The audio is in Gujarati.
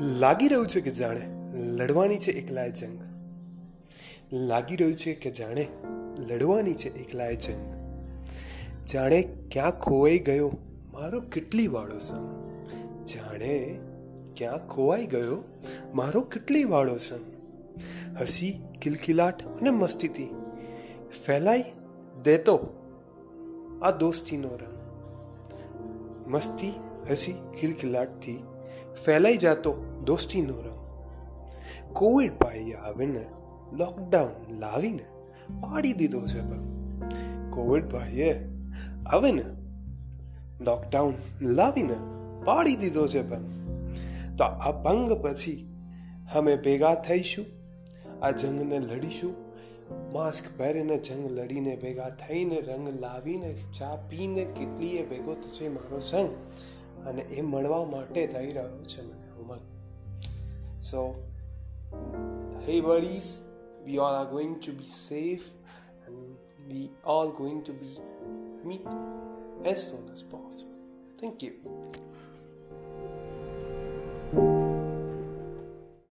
લાગી રહ્યું છે કે જાણે લડવાની છે એકલાએ જંગ લાગી રહ્યું છે કે જાણે લડવાની છે એકલાએ જંગ જાણે ક્યાં ખોવાઈ ગયો મારો કેટલી વાળો સંગ? જાણે ક્યાં ખોવાઈ ગયો મારો કેટલી વાળો સંગ? હસી કિલકિલાટ અને મસ્તીથી ફેલાઈ દેતો આ દોસ્તીનો રંગ. મસ્તી, હસી, ખિલખિલાટથી ફેલાઈ જતો દોસ્તીનો રંગ કોવિડ પાઈ આવીને લોકડાઉન લાવીને પાડી દીધો છે પણ. કોવિડ ભાઈએ આવીને લોકડાઉન લાવીને પાડી દીધો છે પણ. તો આ ભંગ પછી અમે ભેગા થઈશું, આ જંગને લડીશું. માસ્ક પહેરીને જંગ લડીને ભેગા થઈને રંગ લાવીને ચા પીને કેટલીએ ભેગો થશે મારો સંગ. અને એ મળવા માટે થઈ રહ્યો છે. મને So, hey buddies, we all are going to be safe and we all going to be meet as soon as possible. Thank you.